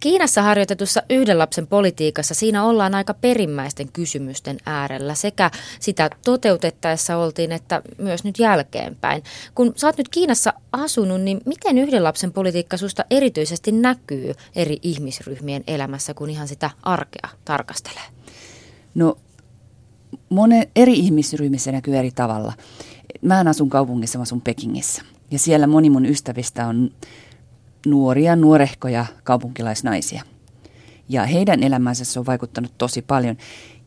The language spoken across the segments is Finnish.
Kiinassa harjoitetussa yhden lapsen politiikassa siinä ollaan aika perimmäisten kysymysten äärellä. Sekä sitä toteutettaessa oltiin, että myös nyt jälkeenpäin. Kun sä oot nyt Kiinassa asunut, niin miten yhden lapsen politiikka susta erityisesti näkyy eri ihmisryhmien elämässä, kun ihan sitä arkea tarkastelee? No monen eri ihmisryhmissä näkyy eri tavalla. Mä asun kaupungissa, mä asun Pekingissä. Ja siellä moni mun ystävistä on nuoria, nuorehkoja kaupunkilaisnaisia. Ja heidän elämänsä se on vaikuttanut tosi paljon.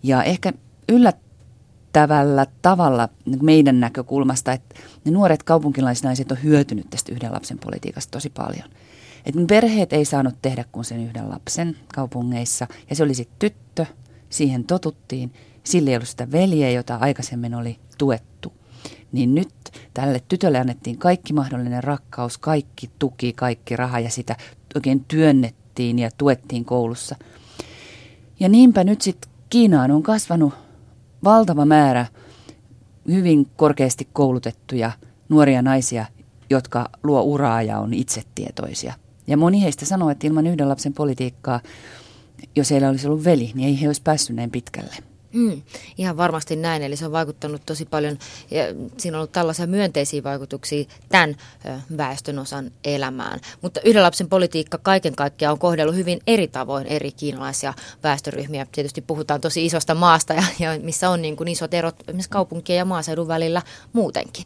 Ja ehkä yllättävällä tavalla meidän näkökulmasta, että ne nuoret kaupunkilaisnaiset on hyötynyt tästä yhden lapsen politiikasta tosi paljon. Et perheet ei saanut tehdä kuin sen yhden lapsen kaupungeissa. Ja se oli sitten tyttö, siihen totuttiin. Sillä ei ollut sitä veljeä, jota aikaisemmin oli tuettu. Niin nyt tälle tytölle annettiin kaikki mahdollinen rakkaus, kaikki tuki, kaikki raha ja sitä oikein työnnettiin ja tuettiin koulussa. Ja niinpä nyt sitten Kiinaan on kasvanut valtava määrä hyvin korkeasti koulutettuja nuoria naisia, jotka luo uraa ja on itsetietoisia. Ja moni heistä sanoo, että ilman yhden lapsen politiikkaa, jos heillä olisi ollut veli, niin ei he olisi päässyt näin pitkälle. Mm, ihan varmasti näin, eli se on vaikuttanut tosi paljon, ja siinä on ollut tällaisia myönteisiä vaikutuksia tämän väestönosan elämään. Mutta yhden lapsen politiikka kaiken kaikkiaan on kohdellut hyvin eri tavoin eri kiinalaisia väestöryhmiä. Tietysti puhutaan tosi isosta maasta, ja, ja missä on niin kuin isot erot esimerkiksi kaupunkien ja maaseudun välillä muutenkin.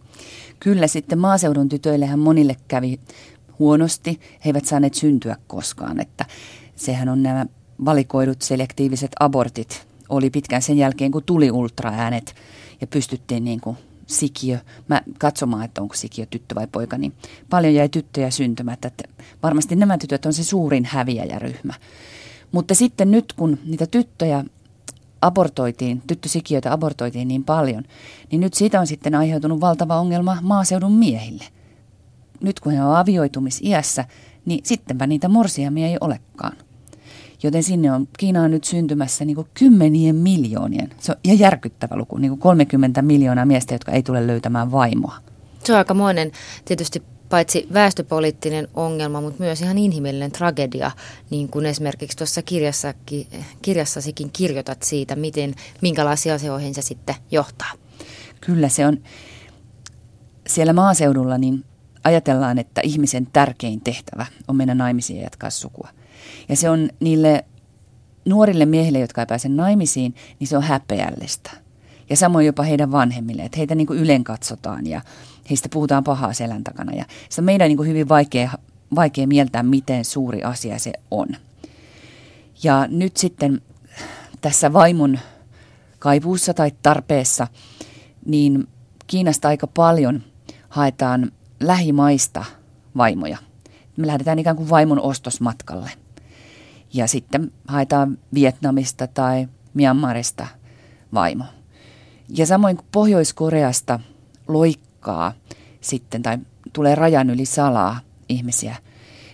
Kyllä sitten maaseudun tytöillehän monille kävi huonosti, he eivät saaneet syntyä koskaan, että sehän on nämä valikoidut selektiiviset abortit, oli pitkään sen jälkeen, kun tuli ultraäänet ja pystyttiin niin kuin sikiö, mä katsomaan, että onko sikiö tyttö vai poika, niin paljon jäi tyttöjä syntymättä. Että varmasti nämä tytöt on se suurin häviäjäryhmä. Mutta sitten nyt, kun niitä tyttöjä abortoitiin, tyttösikiöitä abortoitiin niin paljon, niin nyt siitä on sitten aiheutunut valtava ongelma maaseudun miehille. Nyt kun he on avioitumisiässä, niin sittenpä niitä morsiamia ei olekaan. Joten sinne on, Kiina on nyt syntymässä niin kuin kymmenien miljoonien, se on ihan järkyttävä luku, niin kuin 30 miljoonaa miestä, jotka ei tule löytämään vaimoa. Se on aikamoinen tietysti paitsi väestöpoliittinen ongelma, mutta myös ihan inhimillinen tragedia, niin kuin esimerkiksi tuossa kirjassakin, kirjassasikin kirjoitat siitä, miten, minkälaisia asioihin se sitten johtaa. Kyllä se on. Siellä maaseudulla niin ajatellaan, että ihmisen tärkein tehtävä on mennä naimisiin ja jatkaa sukua – ja se on niille nuorille miehille, jotka ei pääse naimisiin, niin se on häpeällistä. Ja samoin jopa heidän vanhemmille, että heitä niin kuin ylen katsotaan ja heistä puhutaan pahaa selän takana. Ja se on meidän niin kuin hyvin vaikea, vaikea mieltää, miten suuri asia se on. Ja nyt sitten tässä vaimon kaipuussa tai tarpeessa, niin Kiinasta aika paljon haetaan lähimaista vaimoja. Me lähdetään ikään kuin vaimon ostosmatkalle – ja sitten haetaan Vietnamista tai Myanmarista vaimo. Ja samoin kuin Pohjois-Koreasta loikkaa sitten tai tulee rajan yli salaa ihmisiä,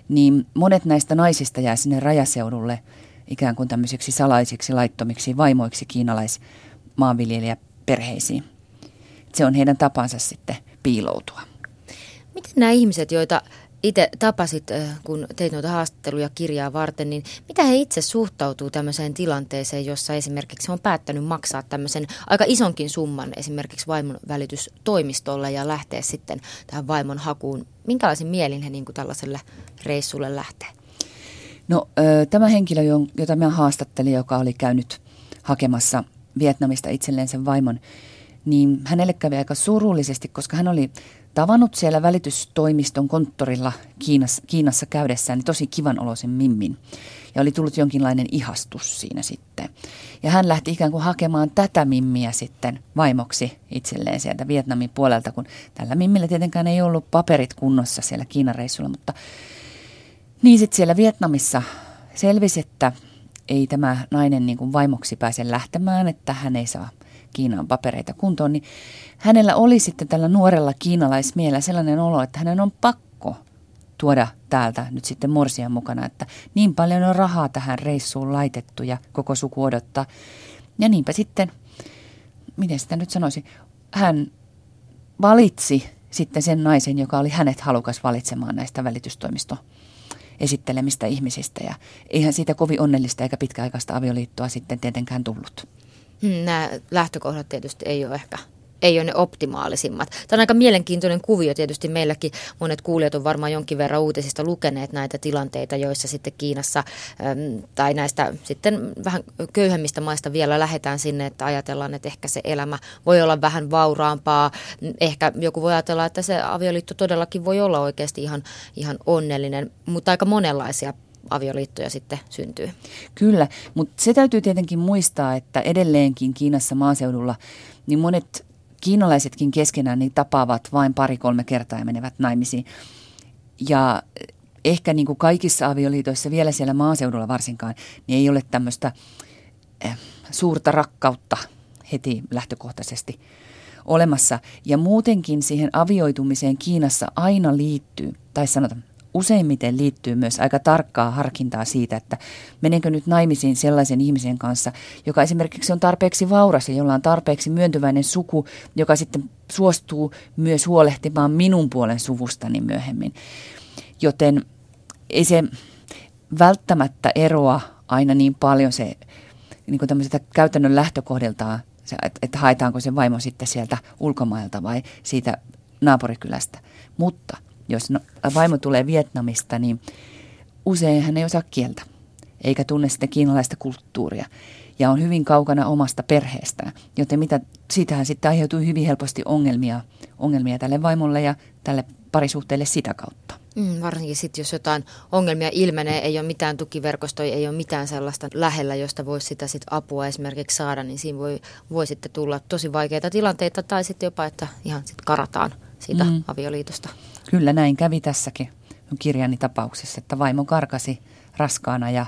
niin monet näistä naisista jää sinne rajaseudulle ikään kuin tämmöisiksi salaisiksi laittomiksi vaimoiksi kiinalaismaanviljelijäperheisiin. Se on heidän tapansa sitten piiloutua. Miten nämä ihmiset, joita itse tapasit, kun teit noita haastatteluja kirjaa varten, niin mitä he itse suhtautuu tämmöiseen tilanteeseen, jossa esimerkiksi on päättänyt maksaa tämmöisen aika isonkin summan esimerkiksi vaimon välitystoimistolle ja lähteä sitten tähän vaimon hakuun. Minkälaisin mielin he niin kuin tällaiselle reissulle lähtee? No tämä henkilö, jota mä haastattelin, joka oli käynyt hakemassa Vietnamista itselleen sen vaimon, niin hänelle kävi aika surullisesti, koska hän oli tavannut siellä välitystoimiston konttorilla Kiinassa, Kiinassa käydessään niin tosi kivan oloisen Mimmin. Ja oli tullut jonkinlainen ihastus siinä sitten. Ja hän lähti ikään kuin hakemaan tätä Mimmiä sitten vaimoksi itselleen sieltä Vietnamin puolelta, kun tällä Mimmillä tietenkään ei ollut paperit kunnossa siellä Kiinan reissulla. Mutta niin sitten siellä Vietnamissa selvisi, että ei tämä nainen niin kuin vaimoksi pääse lähtemään, että hän ei saa Kiinan papereita kuntoon, niin hänellä oli sitten tällä nuorella kiinalaismielellä sellainen olo, että hänen on pakko tuoda täältä nyt sitten morsian mukana, että niin paljon on rahaa tähän reissuun laitettu ja koko suku odottaa. Ja niinpä sitten, miten sitä nyt sanoisi, hän valitsi sitten sen naisen, joka oli hänet halukas valitsemaan näistä välitystoimisto esittelemistä ihmisistä. Ja eihän siitä kovin onnellista eikä pitkäaikaista avioliittoa sitten tietenkään tullut. Hmm, nämä lähtökohdat tietysti ei ole ehkä ei ole ne optimaalisimmat. Tämä on aika mielenkiintoinen kuvio tietysti meilläkin. Monet kuulijat on varmaan jonkin verran uutisista lukeneet näitä tilanteita, joissa sitten Kiinassa tai näistä sitten vähän köyhemmistä maista vielä lähdetään sinne, että ajatellaan, että ehkä se elämä voi olla vähän vauraampaa. Ehkä joku voi ajatella, että se avioliitto todellakin voi olla oikeasti ihan, ihan onnellinen, mutta aika monenlaisia avioliittoja sitten syntyy. Kyllä, mutta se täytyy tietenkin muistaa, että edelleenkin Kiinassa maaseudulla niin monet kiinalaisetkin keskenään niin tapaavat vain pari-kolme kertaa ja menevät naimisiin. Ja ehkä niin kuin kaikissa avioliitoissa, vielä siellä maaseudulla varsinkaan, niin ei ole tämmöistä eh, suurta rakkautta heti lähtökohtaisesti olemassa. Ja muutenkin siihen avioitumiseen Kiinassa aina liittyy, tai sanotaan useimmiten liittyy myös aika tarkkaa harkintaa siitä, että menenkö nyt naimisiin sellaisen ihmisen kanssa, joka esimerkiksi on tarpeeksi vauras ja jolla on tarpeeksi myöntyväinen suku, joka sitten suostuu myös huolehtimaan minun puolen suvustani myöhemmin. Joten ei se välttämättä eroa aina niin paljon se niin kuin käytännön lähtökohdiltaan, että, haetaanko se vaimo sitten sieltä ulkomailta vai siitä naapurikylästä. Mutta – jos no, vaimo tulee Vietnamista, niin usein hän ei osaa kieltä, eikä tunne sitä kiinalaista kulttuuria ja on hyvin kaukana omasta perheestään. Joten mitä, siitähän sitten aiheutuu hyvin helposti ongelmia, ongelmia tälle vaimolle ja tälle parisuhteelle sitä kautta. Mm, varsinkin sitten, jos jotain ongelmia ilmenee, ei ole mitään tukiverkostoja, ei ole mitään sellaista lähellä, josta voisi sitä sit apua esimerkiksi saada, niin siinä voi, voi sitten tulla tosi vaikeita tilanteita tai sitten jopa, että ihan sitten karataan siitä mm. avioliitosta. Kyllä näin kävi tässäkin kirjani tapauksessa, että vaimo karkasi raskaana ja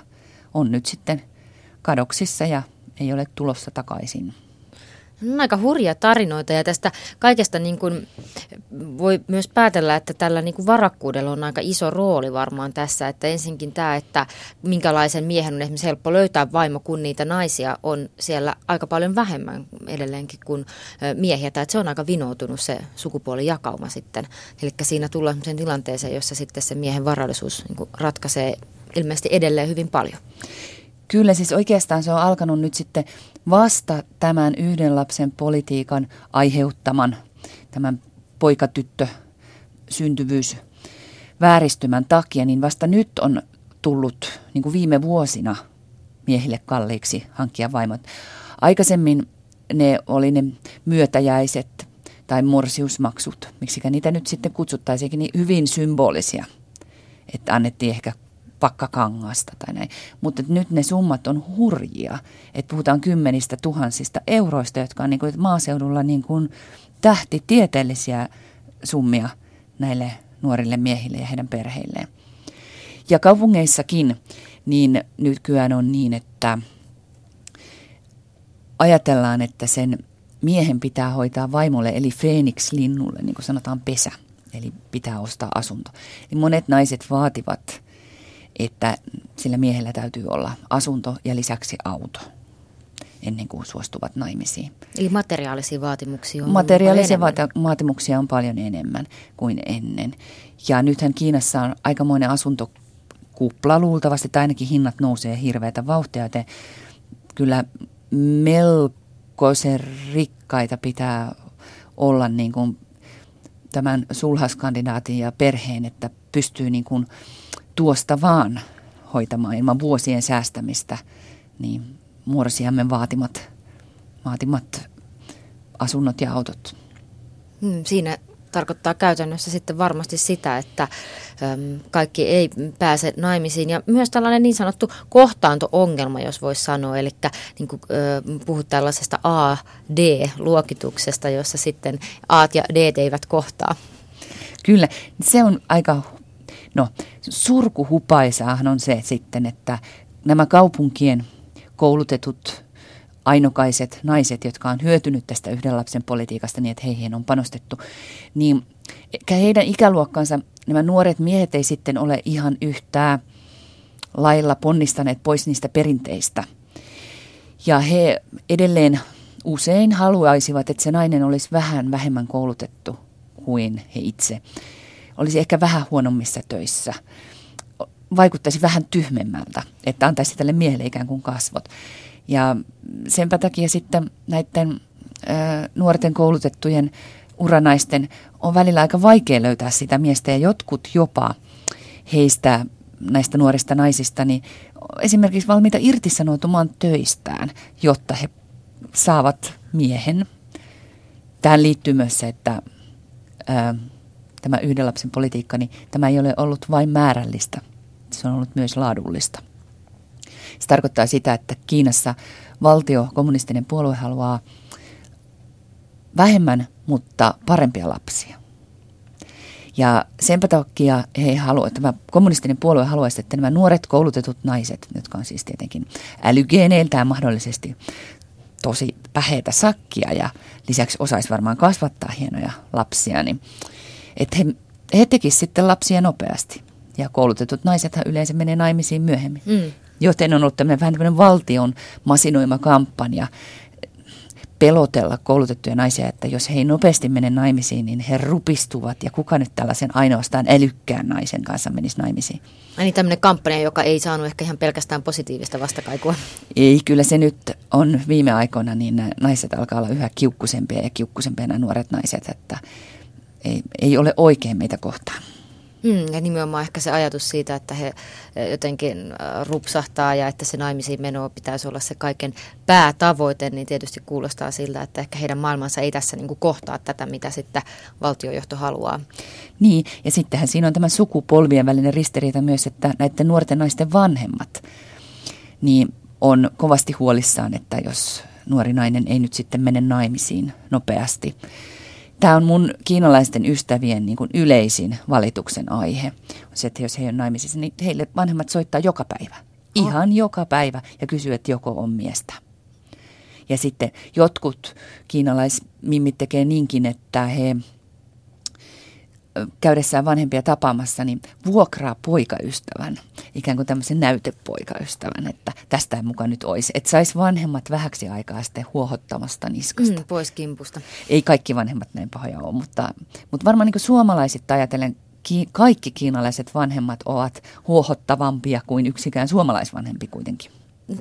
on nyt sitten kadoksissa ja ei ole tulossa takaisin. On aika hurja tarinoita ja tästä kaikesta niin kuin voi myös päätellä, että tällä niin kuin varakkuudella on aika iso rooli varmaan tässä. Että ensinkin tämä, että minkälaisen miehen on esimerkiksi helppo löytää vaimo, kun niitä naisia on siellä aika paljon vähemmän edelleenkin kuin miehiä. Tai että se on aika vinoutunut se sukupuolijakauma sitten. Eli siinä tullaan sen tilanteeseen, jossa sitten se miehen varallisuus niin ratkaisee ilmeisesti edelleen hyvin paljon. Kyllä siis oikeastaan se on alkanut nyt sitten vasta tämän yhden lapsen politiikan aiheuttaman tämän poikatyttö syntyvyys vääristymän takia, niin vasta nyt on tullut niin kuin viime vuosina miehille kalliiksi hankkia vaimot. Aikaisemmin ne oli ne myötäjäiset tai morsiusmaksut, miksikä niitä nyt sitten kutsuttaisiinkin, niin hyvin symbolisia. Että annettiin ehkä pakkakangasta tai näin. Mutta nyt ne summat on hurjia. Että puhutaan kymmenistä tuhansista euroista, jotka on niin kuin maaseudulla niin kuin tähtitieteellisiä summia näille nuorille miehille ja heidän perheilleen. Ja kaupungeissakin niin nykyään on niin, että ajatellaan, että sen miehen pitää hoitaa vaimolle eli Phoenix-linnulle, niin kuin sanotaan pesä, eli pitää ostaa asunto. Niin monet naiset vaativat että sillä miehellä täytyy olla asunto ja lisäksi auto ennen kuin suostuvat naimisiin. Eli materiaalisia vaatimuksia on Materiaalisia vaati- vaatimuksia on paljon enemmän kuin ennen. Ja nythän Kiinassa on aikamoinen asuntokupla luultavasti, tai ainakin hinnat nousee hirveätä vauhtia, joten kyllä melkoisen rikkaita pitää olla niin kuin tämän sulhaskandidaatin ja perheen, että pystyy niin kuin tuosta vaan hoitamaan ilman vuosien säästämistä, niin muorsiamme vaatimat, vaatimat asunnot ja autot. Hmm, siinä tarkoittaa käytännössä sitten varmasti sitä, että äm, kaikki ei pääse naimisiin. Ja myös tällainen niin sanottu kohtaanto-ongelma, jos voisi sanoa, eli niin kuin, äh, puhut tällaisesta A-D-luokituksesta, jossa sitten A ja D eivät kohtaa. Kyllä, se on aika No, surkuhupaisaahan on se sitten, että nämä kaupunkien koulutetut ainokaiset naiset, jotka on hyötynyt tästä yhden lapsen politiikasta niin, että heihin on panostettu, niin heidän ikäluokkansa, nämä nuoret miehet ei sitten ole ihan yhtään lailla ponnistaneet pois niistä perinteistä. Ja he edelleen usein haluaisivat, että se nainen olisi vähän vähemmän koulutettu kuin he itse olisi ehkä vähän huonommissa töissä. vaikuttaisi vähän tyhmemmältä, että antaisi tälle miehelle ikään kuin kasvot. Ja senpä takia sitten näiden ö, nuorten koulutettujen uranaisten on välillä aika vaikea löytää sitä miestä ja jotkut jopa heistä näistä nuorista naisista, niin esimerkiksi valmiita irtisanoutumaan töistään, jotta he saavat miehen. Tähän liittyy myös se, että ää, tämä yhden lapsen politiikka, niin tämä ei ole ollut vain määrällistä, se on ollut myös laadullista. Se tarkoittaa sitä, että Kiinassa valtio, kommunistinen puolue haluaa vähemmän, mutta parempia lapsia. Ja sen takia he haluavat, tämä kommunistinen puolue haluaisi, että nämä nuoret koulutetut naiset, jotka on siis tietenkin älygeeneiltään mahdollisesti tosi päheitä sakkia ja lisäksi osaisi varmaan kasvattaa hienoja lapsia, niin että he, he tekisivät sitten lapsia nopeasti. Ja koulutetut naisethan yleensä menee naimisiin myöhemmin. Mm. Joten on ollut tämmöinen vähän tämmöinen valtion masinoima kampanja pelotella koulutettuja naisia, että jos he ei nopeasti mene naimisiin, niin he rupistuvat. Ja kuka nyt tällaisen ainoastaan älykkään naisen kanssa menisi naimisiin? Ai niin tämmöinen kampanja, joka ei saanut ehkä ihan pelkästään positiivista vastakaikua. Ei, kyllä se nyt on viime aikoina, niin naiset alkaa olla yhä kiukkusempia ja kiukkusempia nämä nuoret naiset, että ei, ei ole oikein meitä kohtaan. Mm, ja nimenomaan ehkä se ajatus siitä, että he eh, jotenkin eh, rupsahtaa ja että se naimisiin meno pitäisi olla se kaiken päätavoite, niin tietysti kuulostaa siltä, että ehkä heidän maailmansa ei tässä niin kohtaa tätä, mitä sitten valtiojohto haluaa. Niin, ja sittenhän siinä on tämä sukupolvien välinen ristiriita myös, että näiden nuorten naisten vanhemmat niin on kovasti huolissaan, että jos nuori nainen ei nyt sitten mene naimisiin nopeasti, Tämä on mun kiinalaisten ystävien niin kuin yleisin valituksen aihe. Se, että jos he on naimisissa, niin heille vanhemmat soittaa joka päivä. Ihan oh. joka päivä ja kysyy, että joko on miestä. Ja sitten jotkut kiinalaismimmit tekee niinkin, että he käydessään vanhempia tapaamassa, niin vuokraa poikaystävän, ikään kuin tämmöisen näytepoikaystävän, että tästä ei mukaan nyt olisi. Että saisi vanhemmat vähäksi aikaa sitten huohottamasta niskasta. Mm, pois kimpusta. Ei kaikki vanhemmat näin pahoja ole, mutta, mutta varmaan niin suomalaiset ajatellen ki, kaikki kiinalaiset vanhemmat ovat huohottavampia kuin yksikään suomalaisvanhempi kuitenkin.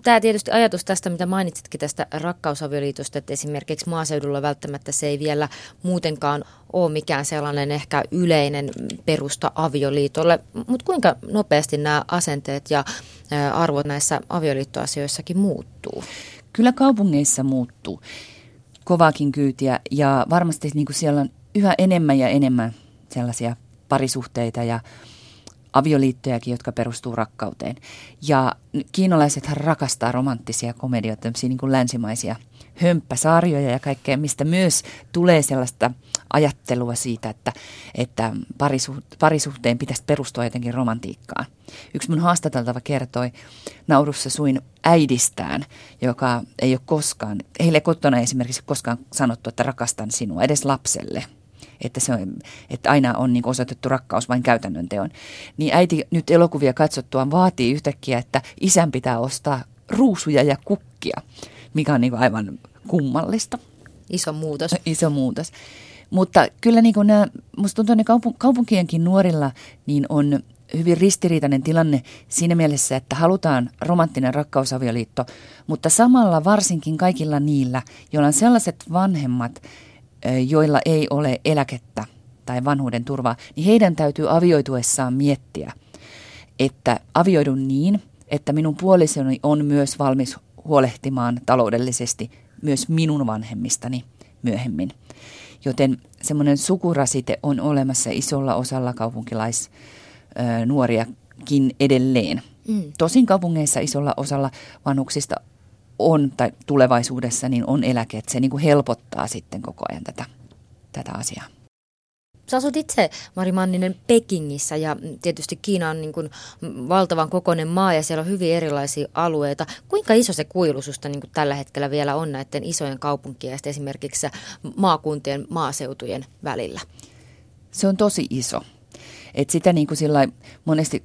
Tämä tietysti ajatus tästä, mitä mainitsitkin tästä rakkausavioliitosta, että esimerkiksi maaseudulla välttämättä se ei vielä muutenkaan ole mikään sellainen ehkä yleinen perusta avioliitolle. Mutta kuinka nopeasti nämä asenteet ja arvot näissä avioliittoasioissakin muuttuu? Kyllä kaupungeissa muuttuu kovaakin kyytiä ja varmasti niin kuin siellä on yhä enemmän ja enemmän sellaisia parisuhteita ja avioliittojakin, jotka perustuu rakkauteen. Ja kiinalaisethan rakastaa romanttisia komedioita, tämmöisiä niin kuin länsimaisia hömppäsarjoja ja kaikkea, mistä myös tulee sellaista ajattelua siitä, että, että parisuhteen pitäisi perustua jotenkin romantiikkaan. Yksi mun haastateltava kertoi naurussa suin äidistään, joka ei ole koskaan, heille kotona esimerkiksi koskaan sanottu, että rakastan sinua, edes lapselle – että, se on, että aina on niin osoitettu rakkaus vain käytännön teon. Niin äiti nyt elokuvia katsottuaan vaatii yhtäkkiä, että isän pitää ostaa ruusuja ja kukkia, mikä on niin aivan kummallista. Iso muutos. Iso muutos. Mutta kyllä niin kuin nämä, musta tuntuu, että kaupun, kaupunkienkin nuorilla niin on hyvin ristiriitainen tilanne siinä mielessä, että halutaan romanttinen rakkausavioliitto, mutta samalla varsinkin kaikilla niillä, joilla on sellaiset vanhemmat, joilla ei ole eläkettä tai vanhuuden turvaa, niin heidän täytyy avioituessaan miettiä, että avioidun niin, että minun puolisoni on myös valmis huolehtimaan taloudellisesti myös minun vanhemmistani myöhemmin. Joten semmoinen sukurasite on olemassa isolla osalla kaupunkilaisnuoriakin edelleen. Mm. Tosin kaupungeissa isolla osalla vanhuksista on tai tulevaisuudessa niin on eläke, että se niin kuin helpottaa sitten koko ajan tätä, tätä asiaa. Sä asut itse, Mari Manninen, Pekingissä ja tietysti Kiina on niin kuin valtavan kokoinen maa ja siellä on hyvin erilaisia alueita. Kuinka iso se kuilususta niin kuin tällä hetkellä vielä on näiden isojen kaupunkien ja esimerkiksi maakuntien maaseutujen välillä? Se on tosi iso. Et sitä niin kuin sillä monesti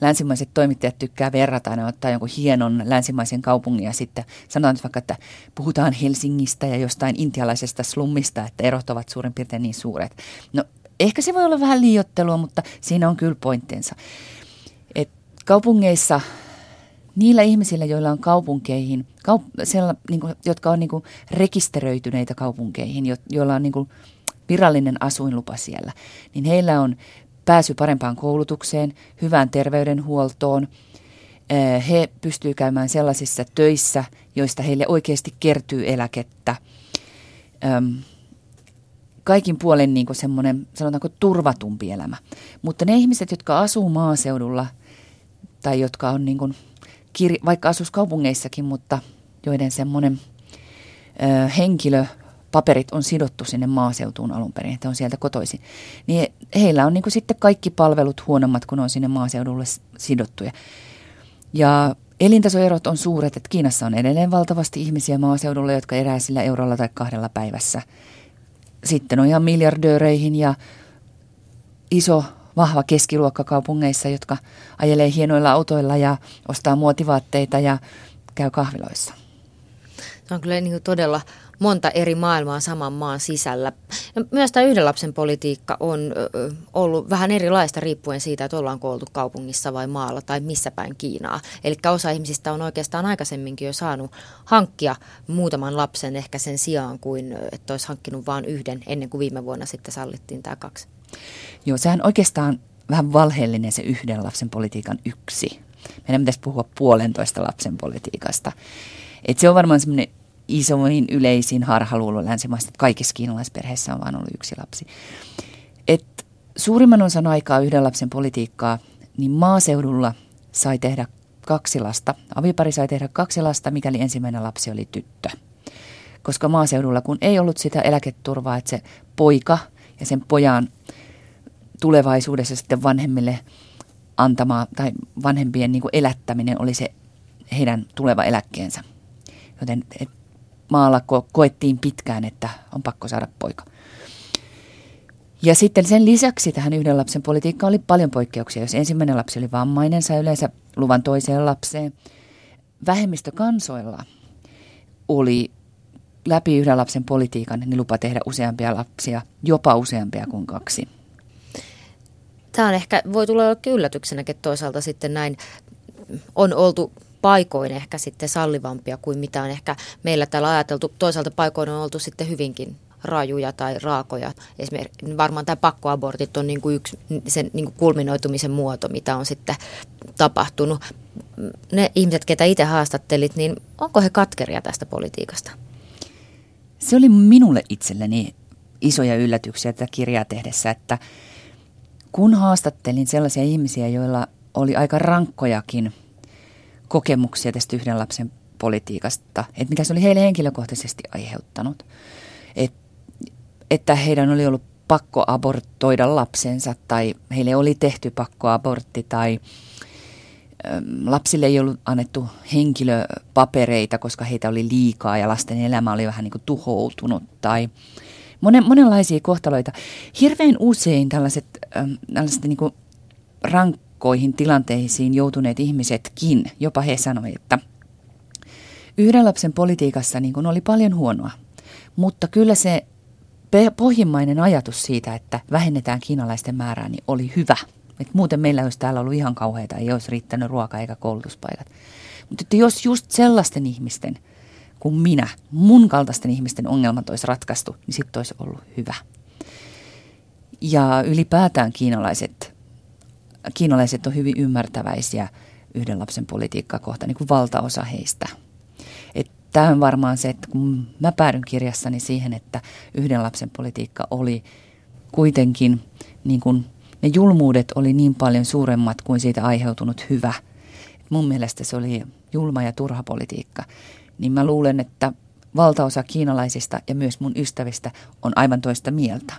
länsimaiset toimittajat tykkää verrata aina ottaa jonkun hienon länsimaisen kaupungin ja sitten sanotaan vaikka, että puhutaan Helsingistä ja jostain intialaisesta slummista, että erot ovat suurin piirtein niin suuret. No ehkä se voi olla vähän liiottelua, mutta siinä on kyllä pointtinsa. Et kaupungeissa niillä ihmisillä, joilla on kaupunkeihin, kaup- siellä, niin kuin, jotka on niin kuin, rekisteröityneitä kaupunkeihin, jo- joilla on niin kuin, virallinen asuinlupa siellä, niin heillä on pääsy parempaan koulutukseen, hyvään terveydenhuoltoon. He pystyvät käymään sellaisissa töissä, joista heille oikeasti kertyy eläkettä. Kaikin puolen niin kuin semmoinen, sanotaanko, turvatumpi elämä. Mutta ne ihmiset, jotka asuu maaseudulla tai jotka on niin kuin, vaikka asus kaupungeissakin, mutta joiden semmoinen henkilö paperit on sidottu sinne maaseutuun alun perin, että on sieltä kotoisin, niin heillä on niin kuin sitten kaikki palvelut huonommat, kun on sinne maaseudulle sidottuja. Ja elintasoerot on suuret, että Kiinassa on edelleen valtavasti ihmisiä maaseudulla, jotka erää sillä eurolla tai kahdella päivässä. Sitten on ihan miljardööreihin ja iso vahva keskiluokka kaupungeissa, jotka ajelee hienoilla autoilla ja ostaa muotivaatteita ja käy kahviloissa. Se on kyllä niin todella monta eri maailmaa saman maan sisällä. Ja myös tämä yhden lapsen politiikka on ollut vähän erilaista riippuen siitä, että ollaan oltu kaupungissa vai maalla tai missä päin Kiinaa. Eli osa ihmisistä on oikeastaan aikaisemminkin jo saanut hankkia muutaman lapsen ehkä sen sijaan kuin että olisi hankkinut vain yhden ennen kuin viime vuonna sitten sallittiin tämä kaksi. Joo, sehän oikeastaan vähän valheellinen se yhden lapsen politiikan yksi. Meidän pitäisi puhua puolentoista lapsen politiikasta. Et se on varmaan semmoinen isoin yleisin harhaluulo länsimaista, että kaikissa kiinalaisperheissä on vain ollut yksi lapsi. Et suurimman osan aikaa yhden lapsen politiikkaa, niin maaseudulla sai tehdä kaksi lasta. Avipari sai tehdä kaksi lasta, mikäli ensimmäinen lapsi oli tyttö. Koska maaseudulla, kun ei ollut sitä eläketurvaa, että se poika ja sen pojan tulevaisuudessa sitten vanhemmille antama tai vanhempien niin elättäminen oli se heidän tuleva eläkkeensä. Joten maalla ko- koettiin pitkään, että on pakko saada poika. Ja sitten sen lisäksi tähän yhden lapsen politiikkaan oli paljon poikkeuksia. Jos ensimmäinen lapsi oli vammainen, sai yleensä luvan toiseen lapseen. Vähemmistökansoilla oli läpi yhden lapsen politiikan niin lupa tehdä useampia lapsia, jopa useampia kuin kaksi. Tämä on ehkä, voi tulla yllätyksenäkin toisaalta sitten näin on oltu paikoin ehkä sitten sallivampia kuin mitä on ehkä meillä täällä ajateltu. Toisaalta paikoin on oltu sitten hyvinkin rajuja tai raakoja. Esimerkiksi varmaan tämä pakkoabortit on niin kuin yksi sen niin kuin kulminoitumisen muoto, mitä on sitten tapahtunut. Ne ihmiset, ketä itse haastattelit, niin onko he katkeria tästä politiikasta? Se oli minulle itselleni isoja yllätyksiä tätä kirjaa tehdessä, että kun haastattelin sellaisia ihmisiä, joilla oli aika rankkojakin – kokemuksia tästä yhden lapsen politiikasta, että mitä se oli heille henkilökohtaisesti aiheuttanut. Et, että heidän oli ollut pakko abortoida lapsensa tai heille oli tehty pakkoabortti tai lapsille ei ollut annettu henkilöpapereita, koska heitä oli liikaa ja lasten elämä oli vähän niin kuin tuhoutunut tai monen, monenlaisia kohtaloita. Hirveän usein tällaiset, tällaiset niin kuin rank, heikkoihin tilanteisiin joutuneet ihmisetkin, jopa he sanoivat, että yhden lapsen politiikassa niin kuin oli paljon huonoa, mutta kyllä se pohjimmainen ajatus siitä, että vähennetään kiinalaisten määrää, niin oli hyvä. Et muuten meillä olisi täällä ollut ihan kauheita, ei olisi riittänyt ruoka eikä koulutuspaikat. Mutta jos just sellaisten ihmisten kuin minä, mun kaltaisten ihmisten ongelmat olisi ratkaistu, niin sitten olisi ollut hyvä. Ja ylipäätään kiinalaiset kiinalaiset on hyvin ymmärtäväisiä yhden lapsen politiikkaa kohtaan, niin kuin valtaosa heistä. Tämä on varmaan se, että kun mä päädyn kirjassani siihen, että yhden lapsen politiikka oli kuitenkin, niin kuin ne julmuudet oli niin paljon suuremmat kuin siitä aiheutunut hyvä. Mun mielestä se oli julma ja turha politiikka. Niin mä luulen, että valtaosa kiinalaisista ja myös mun ystävistä on aivan toista mieltä.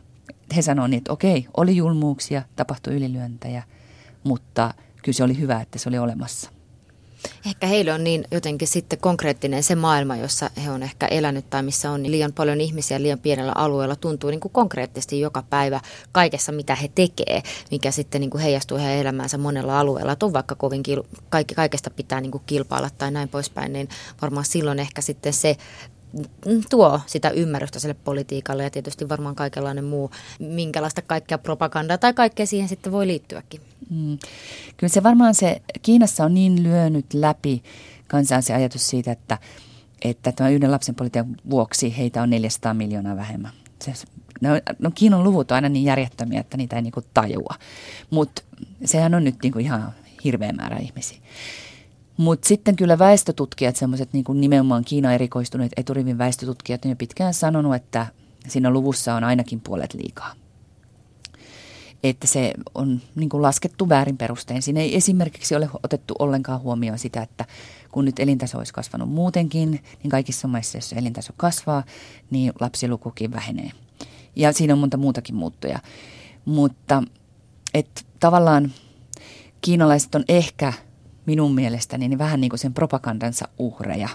He sanoivat, että okei, oli julmuuksia, tapahtui ylilyöntejä – mutta kyllä se oli hyvä, että se oli olemassa. Ehkä heille on niin jotenkin sitten konkreettinen se maailma, jossa he on ehkä elänyt tai missä on niin liian paljon ihmisiä liian pienellä alueella. Tuntuu niin kuin konkreettisesti joka päivä kaikessa, mitä he tekee, mikä sitten niin kuin heijastuu heidän elämäänsä monella alueella. Että on vaikka kovin kaikki, kaikesta pitää niin kuin kilpailla tai näin poispäin, niin varmaan silloin ehkä sitten se tuo sitä ymmärrystä sille politiikalle ja tietysti varmaan kaikenlainen muu, minkälaista kaikkea propagandaa tai kaikkea siihen sitten voi liittyäkin. Mm. Kyllä se varmaan se, Kiinassa on niin lyönyt läpi kansaan se ajatus siitä, että, että tämän yhden lapsen politiikan vuoksi heitä on 400 miljoonaa vähemmän. Se, no, no Kiinan luvut on aina niin järjettömiä, että niitä ei niinku tajua, mutta sehän on nyt niinku ihan hirveä määrä ihmisiä. Mutta sitten kyllä väestötutkijat, semmoiset niin nimenomaan Kiina erikoistuneet eturivin väestötutkijat, on jo pitkään sanonut, että siinä luvussa on ainakin puolet liikaa. Että se on niin kuin laskettu väärin perustein. Siinä ei esimerkiksi ole otettu ollenkaan huomioon sitä, että kun nyt elintaso olisi kasvanut muutenkin, niin kaikissa maissa, jos elintaso kasvaa, niin lapsilukukin vähenee. Ja siinä on monta muutakin muuttuja. Mutta että tavallaan kiinalaiset on ehkä – minun mielestäni niin vähän niin kuin sen propagandansa uhreja.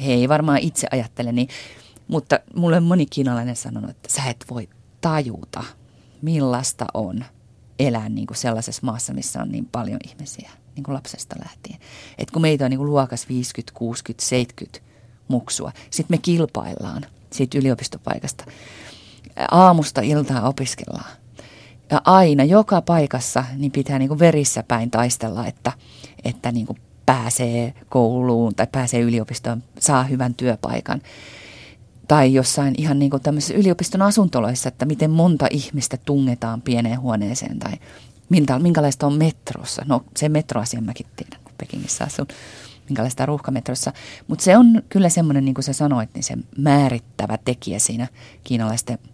He ei varmaan itse ajattele niin, mutta mulle on moni kiinalainen sanonut, että sä et voi tajuta, millaista on elää niin kuin sellaisessa maassa, missä on niin paljon ihmisiä, niin kuin lapsesta lähtien. Et kun meitä on niin kuin luokas 50, 60, 70 muksua, sitten me kilpaillaan siitä yliopistopaikasta. Aamusta iltaa opiskellaan ja aina, joka paikassa, niin pitää niin kuin verissä päin taistella, että, että niin kuin pääsee kouluun tai pääsee yliopistoon, saa hyvän työpaikan. Tai jossain ihan niin kuin tämmöisissä yliopiston asuntoloissa, että miten monta ihmistä tungetaan pieneen huoneeseen tai minkälaista on metrossa. No se metroasia mäkin tiedän, kun Pekingissä asun minkälaista ruuhkametrossa. Mutta se on kyllä semmoinen, niin kuin sä sanoit, niin se määrittävä tekijä siinä kiinalaisten –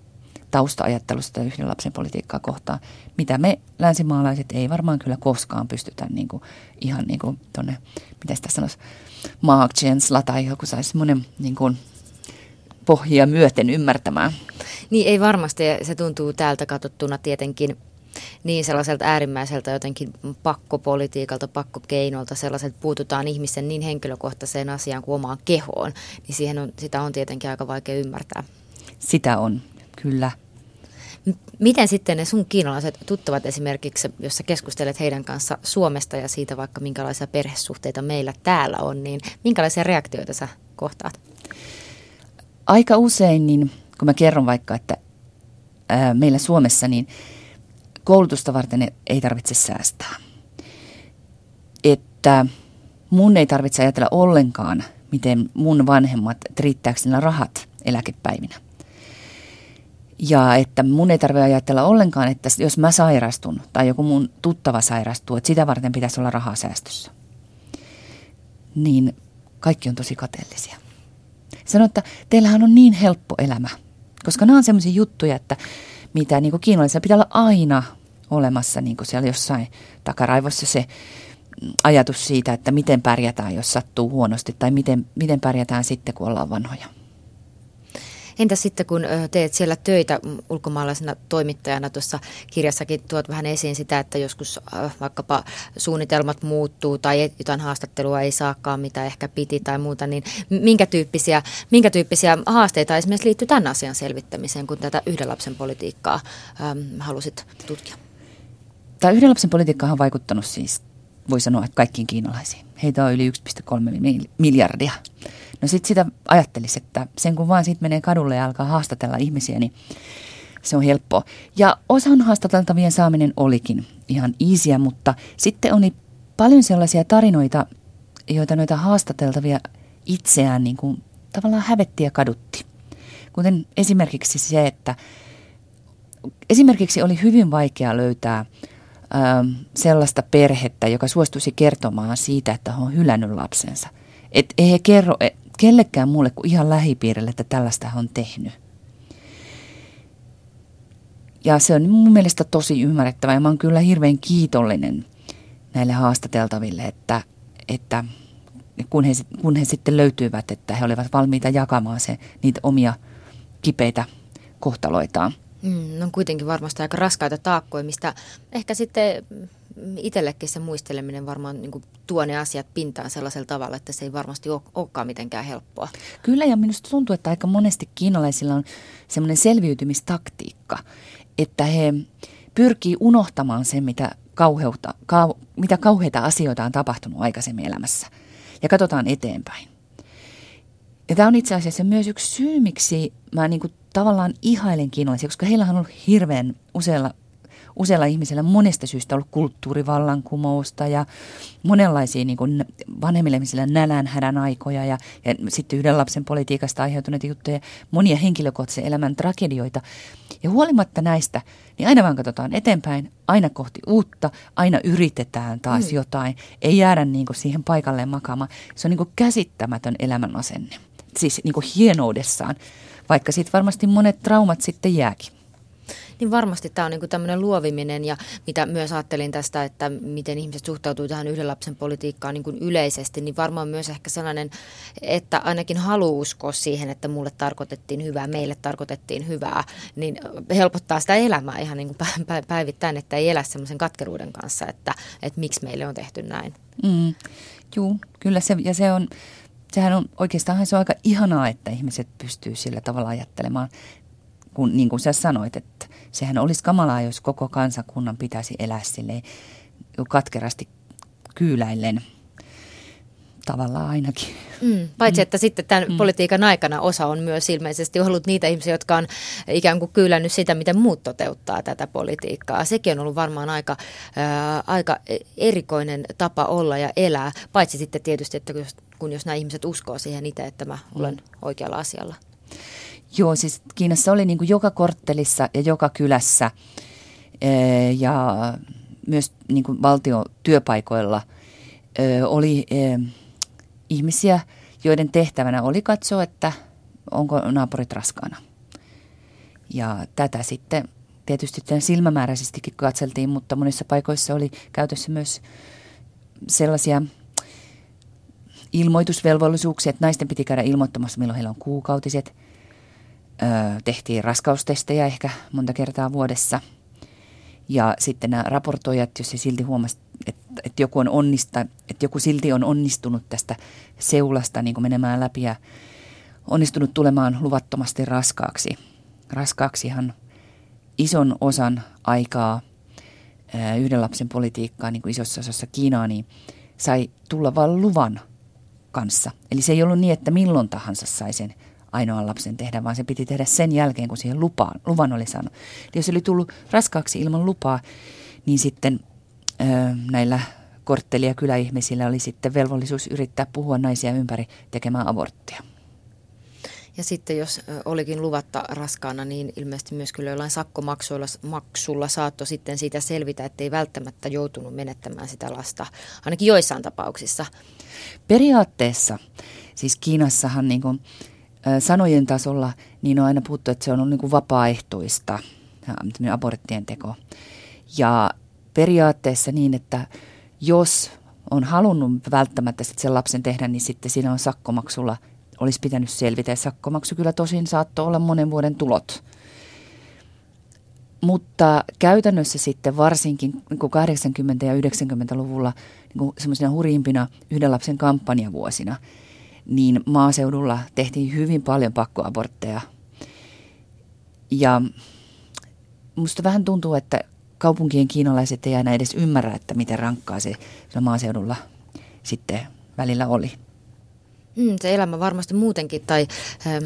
tausta-ajattelusta yhden lapsen politiikkaa kohtaan, mitä me länsimaalaiset ei varmaan kyllä koskaan pystytä niin kuin, ihan niin kuin tuonne, miten sitä sanoisi, Mark Jensla tai joku saisi semmoinen niin kuin, pohjia myöten ymmärtämään. Niin ei varmasti, se tuntuu täältä katsottuna tietenkin niin sellaiselta äärimmäiseltä jotenkin pakkopolitiikalta, pakkokeinolta, sellaiselta puututaan ihmisen niin henkilökohtaiseen asiaan kuin omaan kehoon, niin siihen on, sitä on tietenkin aika vaikea ymmärtää. Sitä on. Kyllä. Miten sitten ne sun kiinalaiset tuttavat esimerkiksi, jos sä keskustelet heidän kanssa Suomesta ja siitä vaikka minkälaisia perhesuhteita meillä täällä on, niin minkälaisia reaktioita sä kohtaat? Aika usein, niin kun mä kerron vaikka, että ää, meillä Suomessa niin koulutusta varten ei tarvitse säästää. Että mun ei tarvitse ajatella ollenkaan, miten mun vanhemmat, riittääkö rahat eläkepäivinä ja että mun ei tarvitse ajatella ollenkaan, että jos mä sairastun tai joku mun tuttava sairastuu, että sitä varten pitäisi olla rahaa säästössä. Niin kaikki on tosi kateellisia. Sano, että teillähän on niin helppo elämä, koska nämä on sellaisia juttuja, että mitä niin kiinalaisilla pitää olla aina olemassa niin siellä jossain takaraivossa se ajatus siitä, että miten pärjätään, jos sattuu huonosti, tai miten, miten pärjätään sitten, kun ollaan vanhoja. Entä sitten kun teet siellä töitä ulkomaalaisena toimittajana, tuossa kirjassakin tuot vähän esiin sitä, että joskus vaikkapa suunnitelmat muuttuu tai jotain haastattelua ei saakaan, mitä ehkä piti tai muuta, niin minkä tyyppisiä, minkä tyyppisiä haasteita esimerkiksi liittyy tämän asian selvittämiseen, kun tätä yhden lapsen politiikkaa ähm, halusit tutkia? Tämä yhden lapsen politiikka on vaikuttanut siis, voi sanoa, että kaikkiin kiinalaisiin. Heitä on yli 1,3 miljardia. No sitten sitä ajattelisi, että sen kun vaan siitä menee kadulle ja alkaa haastatella ihmisiä, niin se on helppo. Ja osan haastateltavien saaminen olikin ihan easyä, mutta sitten oli paljon sellaisia tarinoita, joita noita haastateltavia itseään niin kuin tavallaan hävetti ja kadutti. Kuten esimerkiksi se, että esimerkiksi oli hyvin vaikea löytää ää, sellaista perhettä, joka suostuisi kertomaan siitä, että on hylännyt lapsensa. Et ei he kerro kellekään muulle kuin ihan lähipiirille, että tällaista on tehnyt. Ja se on mun mielestä tosi ymmärrettävä ja mä oon kyllä hirveän kiitollinen näille haastateltaville, että, että kun, he, kun he sitten löytyivät, että he olivat valmiita jakamaan se, niitä omia kipeitä kohtaloitaan. Mm, on kuitenkin varmasti aika raskaita taakkoja, mistä ehkä sitten itsellekin se muisteleminen varmaan niin kuin tuo ne asiat pintaan sellaisella tavalla, että se ei varmasti ole, olekaan mitenkään helppoa. Kyllä ja minusta tuntuu, että aika monesti kiinalaisilla on semmoinen selviytymistaktiikka, että he pyrkii unohtamaan sen, mitä, kauheutta, kau, mitä kauheita asioita on tapahtunut aikaisemmin elämässä ja katsotaan eteenpäin. Ja tämä on itse asiassa myös yksi syy, miksi mä niin kuin tavallaan ihailen kiinalaisia, koska heillä on ollut hirveän useilla useilla ihmisillä monesta syystä ollut kulttuurivallankumousta ja monenlaisia niin kuin vanhemmille ihmisillä nälänhädän aikoja ja, ja sitten yhden lapsen politiikasta aiheutuneita juttuja, monia henkilökohtaisen elämän tragedioita. Ja huolimatta näistä, niin aina vaan katsotaan eteenpäin, aina kohti uutta, aina yritetään taas mm. jotain, ei jäädä niin kuin siihen paikalleen makaamaan. Se on niin kuin käsittämätön elämän asenne, siis niin kuin hienoudessaan, vaikka sitten varmasti monet traumat sitten jääkin. Niin varmasti tämä on niin tämmöinen luoviminen ja mitä myös ajattelin tästä, että miten ihmiset suhtautuu tähän yhden lapsen politiikkaan niin yleisesti, niin varmaan myös ehkä sellainen, että ainakin haluaa uskoa siihen, että mulle tarkoitettiin hyvää, meille tarkoitettiin hyvää, niin helpottaa sitä elämää ihan niin kuin päivittäin, että ei elä semmoisen katkeruuden kanssa, että, että miksi meille on tehty näin. Mm. Joo, kyllä se, ja se on, sehän on oikeastaan se on aika ihanaa, että ihmiset pystyy sillä tavalla ajattelemaan, kun, niin kuin sä sanoit, että sehän olisi kamalaa, jos koko kansakunnan pitäisi elää silleen katkerasti kyyläillen tavallaan ainakin. Mm, paitsi, mm. että sitten tämän mm. politiikan aikana osa on myös ilmeisesti ollut niitä ihmisiä, jotka on ikään kuin kyylännyt sitä, miten muut toteuttaa tätä politiikkaa. Sekin on ollut varmaan aika, ää, aika erikoinen tapa olla ja elää, paitsi sitten tietysti, että kun jos, kun jos nämä ihmiset uskoo siihen itse, että mä olen mm. oikealla asialla. Joo, siis Kiinassa oli niin kuin joka korttelissa ja joka kylässä ja myös niin kuin valtiotyöpaikoilla oli ihmisiä, joiden tehtävänä oli katsoa, että onko naapurit raskaana. Ja tätä sitten tietysti silmämääräisestikin katseltiin, mutta monissa paikoissa oli käytössä myös sellaisia ilmoitusvelvollisuuksia, että naisten piti käydä ilmoittamassa, milloin heillä on kuukautiset – tehtiin raskaustestejä ehkä monta kertaa vuodessa. Ja sitten nämä raportoijat, jos se silti huomasi, että, että, joku on onnista, että joku silti on onnistunut tästä seulasta niin kuin menemään läpi ja onnistunut tulemaan luvattomasti raskaaksi. Raskaaksihan ison osan aikaa yhden lapsen politiikkaa niin kuin isossa osassa Kiinaa, niin sai tulla vain luvan kanssa. Eli se ei ollut niin, että milloin tahansa sai sen ainoan lapsen tehdä, vaan se piti tehdä sen jälkeen, kun siihen lupaan, luvan oli saanut. Eli jos oli tullut raskaaksi ilman lupaa, niin sitten näillä kortteli- ja kyläihmisillä oli sitten velvollisuus yrittää puhua naisia ympäri tekemään aborttia. Ja sitten jos olikin luvatta raskaana, niin ilmeisesti myös kyllä jollain sakkomaksulla maksulla saattoi sitten siitä selvitä, että ei välttämättä joutunut menettämään sitä lasta, ainakin joissain tapauksissa. Periaatteessa, siis Kiinassahan niin kuin, sanojen tasolla niin on aina puhuttu, että se on niin kuin vapaaehtoista, aborttien teko. Ja periaatteessa niin, että jos on halunnut välttämättä sit sen lapsen tehdä, niin sitten siinä on sakkomaksulla olisi pitänyt selvitä. Ja sakkomaksu kyllä tosin saattoi olla monen vuoden tulot. Mutta käytännössä sitten varsinkin niin 80- ja 90-luvulla niin semmoisina hurjimpina yhden lapsen kampanjavuosina – niin maaseudulla tehtiin hyvin paljon pakkoabortteja. Ja musta vähän tuntuu, että kaupunkien kiinalaiset ei aina edes ymmärrä, että miten rankkaa se maaseudulla sitten välillä oli. Mm, se elämä varmasti muutenkin tai ähm,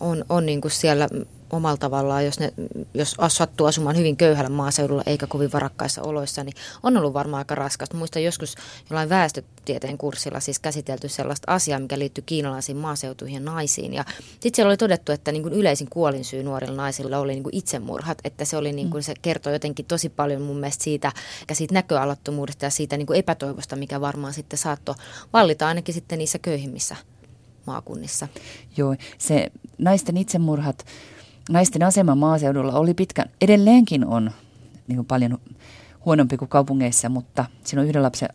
on, on niin kuin siellä omalla tavallaan, jos, ne, jos sattuu asumaan hyvin köyhällä maaseudulla eikä kovin varakkaissa oloissa, niin on ollut varmaan aika raskasta. Muistan joskus jollain väestötieteen kurssilla siis käsitelty sellaista asiaa, mikä liittyy kiinalaisiin maaseutuihin ja naisiin. Ja sitten siellä oli todettu, että niin kuin yleisin kuolinsyy nuorilla naisilla oli niin kuin itsemurhat, että se, oli niin kuin, se kertoi jotenkin tosi paljon mun mielestä siitä, siitä näköalattomuudesta ja siitä niin kuin epätoivosta, mikä varmaan sitten saattoi vallita ainakin sitten niissä köyhimmissä maakunnissa. Joo, se naisten itsemurhat naisten asema maaseudulla oli pitkä, edelleenkin on niin kuin paljon huonompi kuin kaupungeissa, mutta on yhden lapsen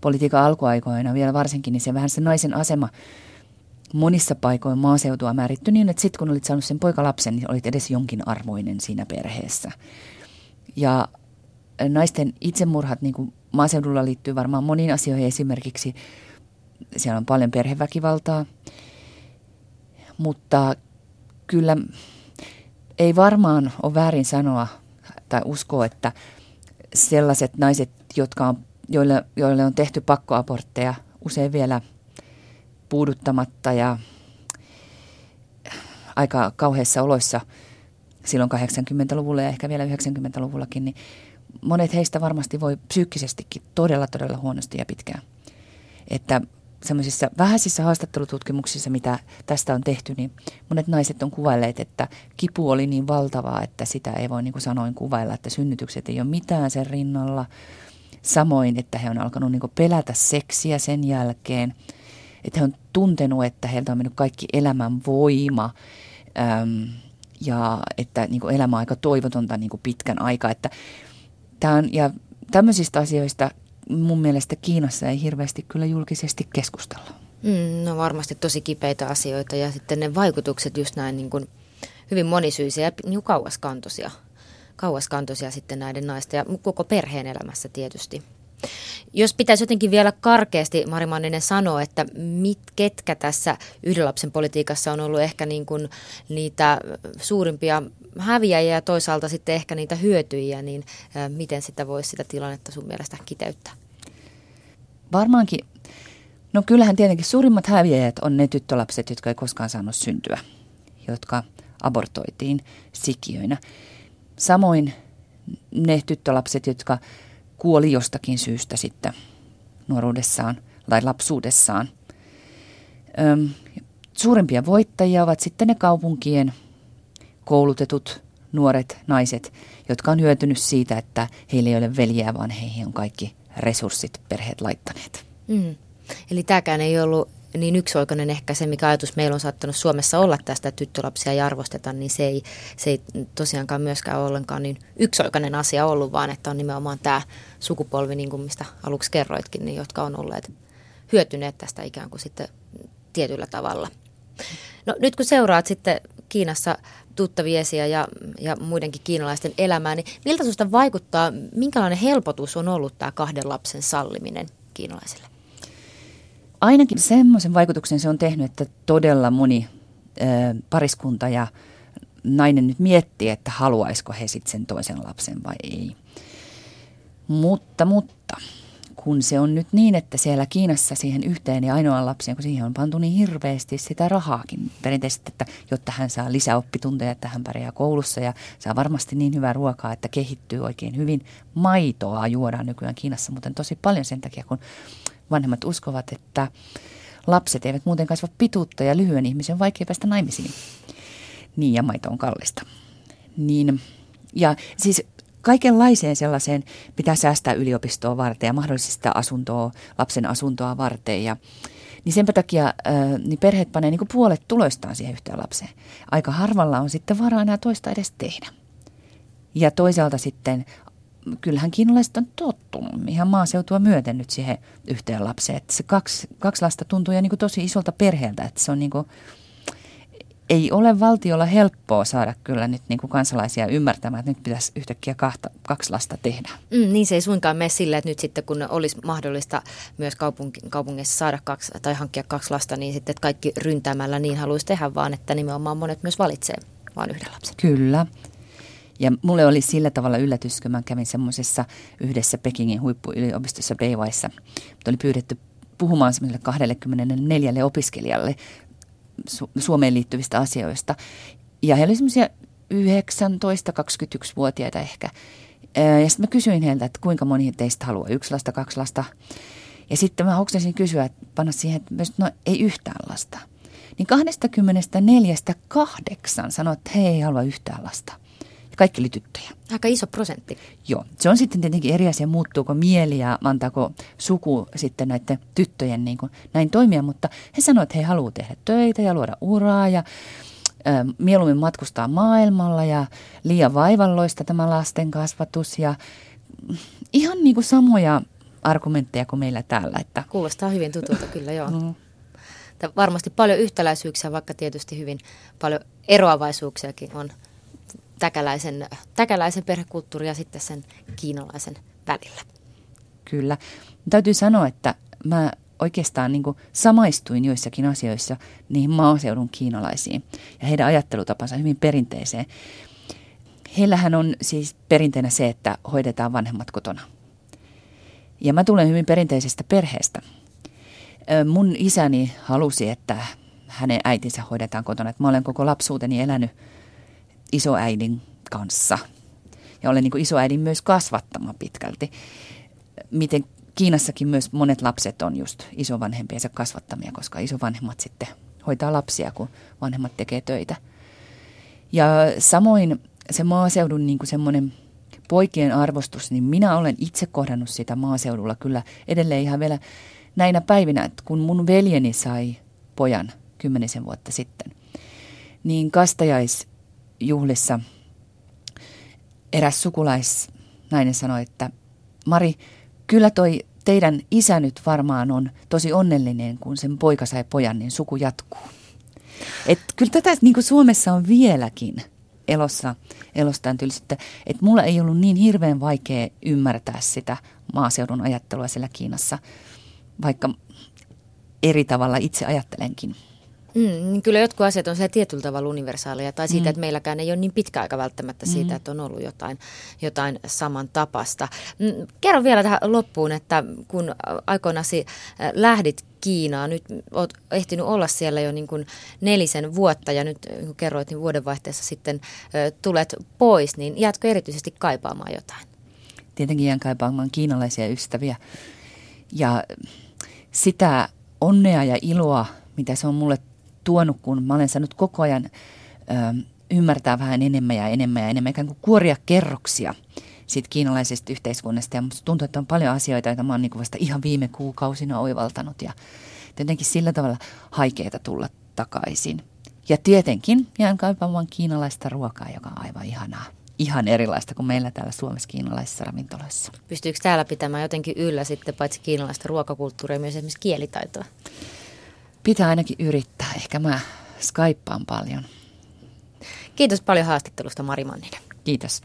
politiikan alkuaikoina vielä varsinkin, niin se vähän se naisen asema monissa paikoin maaseutua määritty niin, että sitten kun olit saanut sen poikalapsen, niin olit edes jonkin arvoinen siinä perheessä. Ja naisten itsemurhat niin kuin maaseudulla liittyy varmaan moniin asioihin, esimerkiksi siellä on paljon perheväkivaltaa, mutta kyllä ei varmaan ole väärin sanoa tai uskoa, että sellaiset naiset, jotka on, joille, joille on tehty pakkoabortteja, usein vielä puuduttamatta ja aika kauheissa oloissa silloin 80-luvulla ja ehkä vielä 90-luvullakin, niin monet heistä varmasti voi psyykkisestikin todella, todella huonosti ja pitkään. Että semmoisissa vähäisissä haastattelututkimuksissa, mitä tästä on tehty, niin monet naiset on kuvailleet, että kipu oli niin valtavaa, että sitä ei voi niin kuin sanoin kuvailla, että synnytykset ei ole mitään sen rinnalla. Samoin, että he on alkanut niin kuin pelätä seksiä sen jälkeen, että he on tuntenut, että heiltä on mennyt kaikki elämän voima äm, ja että niin kuin elämä on aika toivotonta niin kuin pitkän aikaa. Että tämän, ja tämmöisistä asioista mun mielestä Kiinassa ei hirveästi kyllä julkisesti keskustella. Mm, no varmasti tosi kipeitä asioita ja sitten ne vaikutukset just näin niin kuin hyvin monisyisiä ja niin kauaskantoisia, kauaskantoisia sitten näiden naisten ja koko perheen elämässä tietysti. Jos pitäisi jotenkin vielä karkeasti, Mari Manninen sanoa, että mit, ketkä tässä yhden lapsen politiikassa on ollut ehkä niin kuin niitä suurimpia häviäjiä ja toisaalta sitten ehkä niitä hyötyjiä, niin miten sitä voisi sitä tilannetta sun mielestä kiteyttää? Varmaankin, no kyllähän tietenkin suurimmat häviäjät on ne tyttölapset, jotka ei koskaan saanut syntyä, jotka abortoitiin sikiöinä. Samoin ne tyttölapset, jotka kuoli jostakin syystä sitten nuoruudessaan tai lapsuudessaan. Öm, suurimpia voittajia ovat sitten ne kaupunkien koulutetut nuoret naiset, jotka on hyötynyt siitä, että heillä ei ole veljeä, vaan heihin on kaikki resurssit perheet laittaneet. Mm. Eli tämäkään ei ollut niin yksioikoinen ehkä se, mikä ajatus meillä on saattanut Suomessa olla tästä, että tyttölapsia ei arvosteta, niin se ei, se ei tosiaankaan myöskään ollenkaan niin yksioikoinen asia ollut, vaan että on nimenomaan tämä sukupolvi, niin kuin mistä aluksi kerroitkin, niin jotka on olleet hyötyneet tästä ikään kuin sitten tietyllä tavalla. No nyt kun seuraat sitten Kiinassa tuttaviesiä ja, ja muidenkin kiinalaisten elämää, niin miltä sinusta vaikuttaa, minkälainen helpotus on ollut tämä kahden lapsen salliminen kiinalaisille? Ainakin semmoisen vaikutuksen se on tehnyt, että todella moni ö, pariskunta ja nainen nyt miettii, että haluaisiko he sitten sen toisen lapsen vai ei. Mutta, mutta kun se on nyt niin, että siellä Kiinassa siihen yhteen ja ainoaan lapseen, kun siihen on pantu niin hirveästi sitä rahaakin perinteisesti, että jotta hän saa lisäoppitunteja, että hän pärjää koulussa ja saa varmasti niin hyvää ruokaa, että kehittyy oikein hyvin. Maitoa juodaan nykyään Kiinassa, mutta tosi paljon sen takia, kun vanhemmat uskovat, että lapset eivät muuten kasva pituutta ja lyhyen ihmisen on vaikea päästä naimisiin. Niin, ja maito on kallista. Niin, ja siis kaikenlaiseen sellaiseen pitää säästää yliopistoa varten ja mahdollisesti asuntoa, lapsen asuntoa varten. Ja, niin sen takia niin perheet panee niin puolet tuloistaan siihen yhteen lapseen. Aika harvalla on sitten varaa enää toista edes tehdä. Ja toisaalta sitten kyllähän kiinalaiset on tottunut ihan maaseutua myöten nyt siihen yhteen lapseen. Että se kaksi, kaksi lasta tuntuu jo niin tosi isolta perheeltä, että se on niin kuin, ei ole valtiolla helppoa saada kyllä nyt niin kuin kansalaisia ymmärtämään, että nyt pitäisi yhtäkkiä kahta, kaksi lasta tehdä. Mm, niin se ei suinkaan mene sillä, että nyt sitten kun olisi mahdollista myös kaupunki, kaupungissa saada kaksi tai hankkia kaksi lasta, niin sitten että kaikki ryntäämällä niin haluaisi tehdä, vaan että nimenomaan monet myös valitsee vain yhden lapsen. Kyllä. Ja mulle oli sillä tavalla yllätys, kun mä kävin semmoisessa yhdessä Pekingin huippuyliopistossa Beiwaissa. Mut oli pyydetty puhumaan semmoiselle 24 opiskelijalle Su- Suomeen liittyvistä asioista. Ja he olivat semmoisia 19-21-vuotiaita ehkä. Ja sitten mä kysyin heiltä, että kuinka moni teistä haluaa yksi lasta, kaksi lasta. Ja sitten mä hoksasin kysyä, että panna siihen, että no ei yhtään lasta. Niin 24 kahdeksan sanoi, että he ei halua yhtään lasta kaikki oli tyttöjä. Aika iso prosentti. Joo, se on sitten tietenkin eri asia, muuttuuko mieli ja antaako suku sitten näiden tyttöjen niin kuin näin toimia, mutta he sanoivat, että he haluavat tehdä töitä ja luoda uraa ja ä, mieluummin matkustaa maailmalla ja liian vaivalloista tämä lasten kasvatus ja ihan niin kuin samoja argumentteja kuin meillä täällä. Että. Kuulostaa hyvin tutulta kyllä, joo. Mm. Varmasti paljon yhtäläisyyksiä, vaikka tietysti hyvin paljon eroavaisuuksiakin on täkäläisen, täkäläisen perhekulttuuri ja sitten sen kiinalaisen välillä. Kyllä. Täytyy sanoa, että mä oikeastaan niin samaistuin joissakin asioissa niihin maaseudun kiinalaisiin ja heidän ajattelutapansa hyvin perinteiseen. Heillähän on siis perinteenä se, että hoidetaan vanhemmat kotona. Ja mä tulen hyvin perinteisestä perheestä. Mun isäni halusi, että hänen äitinsä hoidetaan kotona. Et mä olen koko lapsuuteni elänyt isoäidin kanssa ja olen niin kuin isoäidin myös kasvattama pitkälti. Miten Kiinassakin myös monet lapset on just isovanhempiensa kasvattamia, koska isovanhemmat sitten hoitaa lapsia, kun vanhemmat tekee töitä. Ja samoin se maaseudun niin kuin semmoinen poikien arvostus, niin minä olen itse kohdannut sitä maaseudulla kyllä edelleen ihan vielä näinä päivinä, että kun mun veljeni sai pojan kymmenisen vuotta sitten, niin kastajaisjuhlissa eräs sukulaisnainen sanoi, että Mari, kyllä toi teidän isä nyt varmaan on tosi onnellinen, kun sen poika sai pojan, niin suku jatkuu. Et kyllä tätä niin kuin Suomessa on vieläkin elossa, elostaan että, että mulla ei ollut niin hirveän vaikea ymmärtää sitä maaseudun ajattelua siellä Kiinassa, vaikka eri tavalla itse ajattelenkin. Mm, niin kyllä jotkut asiat on siellä tietyllä tavalla universaaleja, tai siitä, mm. että meilläkään ei ole niin pitkä aika välttämättä siitä, mm. että on ollut jotain, jotain samantapasta. Mm, kerro vielä tähän loppuun, että kun aikoinasi äh, lähdit Kiinaan, nyt olet ehtinyt olla siellä jo niin kuin nelisen vuotta, ja nyt kun kerroit, niin vuodenvaihteessa sitten äh, tulet pois, niin jäätkö erityisesti kaipaamaan jotain? Tietenkin jään kaipaamaan kiinalaisia ystäviä, ja sitä onnea ja iloa, mitä se on mulle tuonut, kun mä olen saanut koko ajan ö, ymmärtää vähän enemmän ja enemmän ja enemmän, ikään kuin kuoria kerroksia siitä kiinalaisesta yhteiskunnasta. Ja musta tuntuu, että on paljon asioita, joita mä oon niin vasta ihan viime kuukausina oivaltanut ja jotenkin sillä tavalla haikeeta tulla takaisin. Ja tietenkin jään kaipaamaan kiinalaista ruokaa, joka on aivan ihanaa. Ihan erilaista kuin meillä täällä Suomessa kiinalaisissa ravintoloissa. Pystyykö täällä pitämään jotenkin yllä sitten paitsi kiinalaista ruokakulttuuria, myös esimerkiksi kielitaitoa? Pitää ainakin yrittää. Ehkä mä skyppaan paljon. Kiitos paljon haastattelusta Mari Manninen. Kiitos.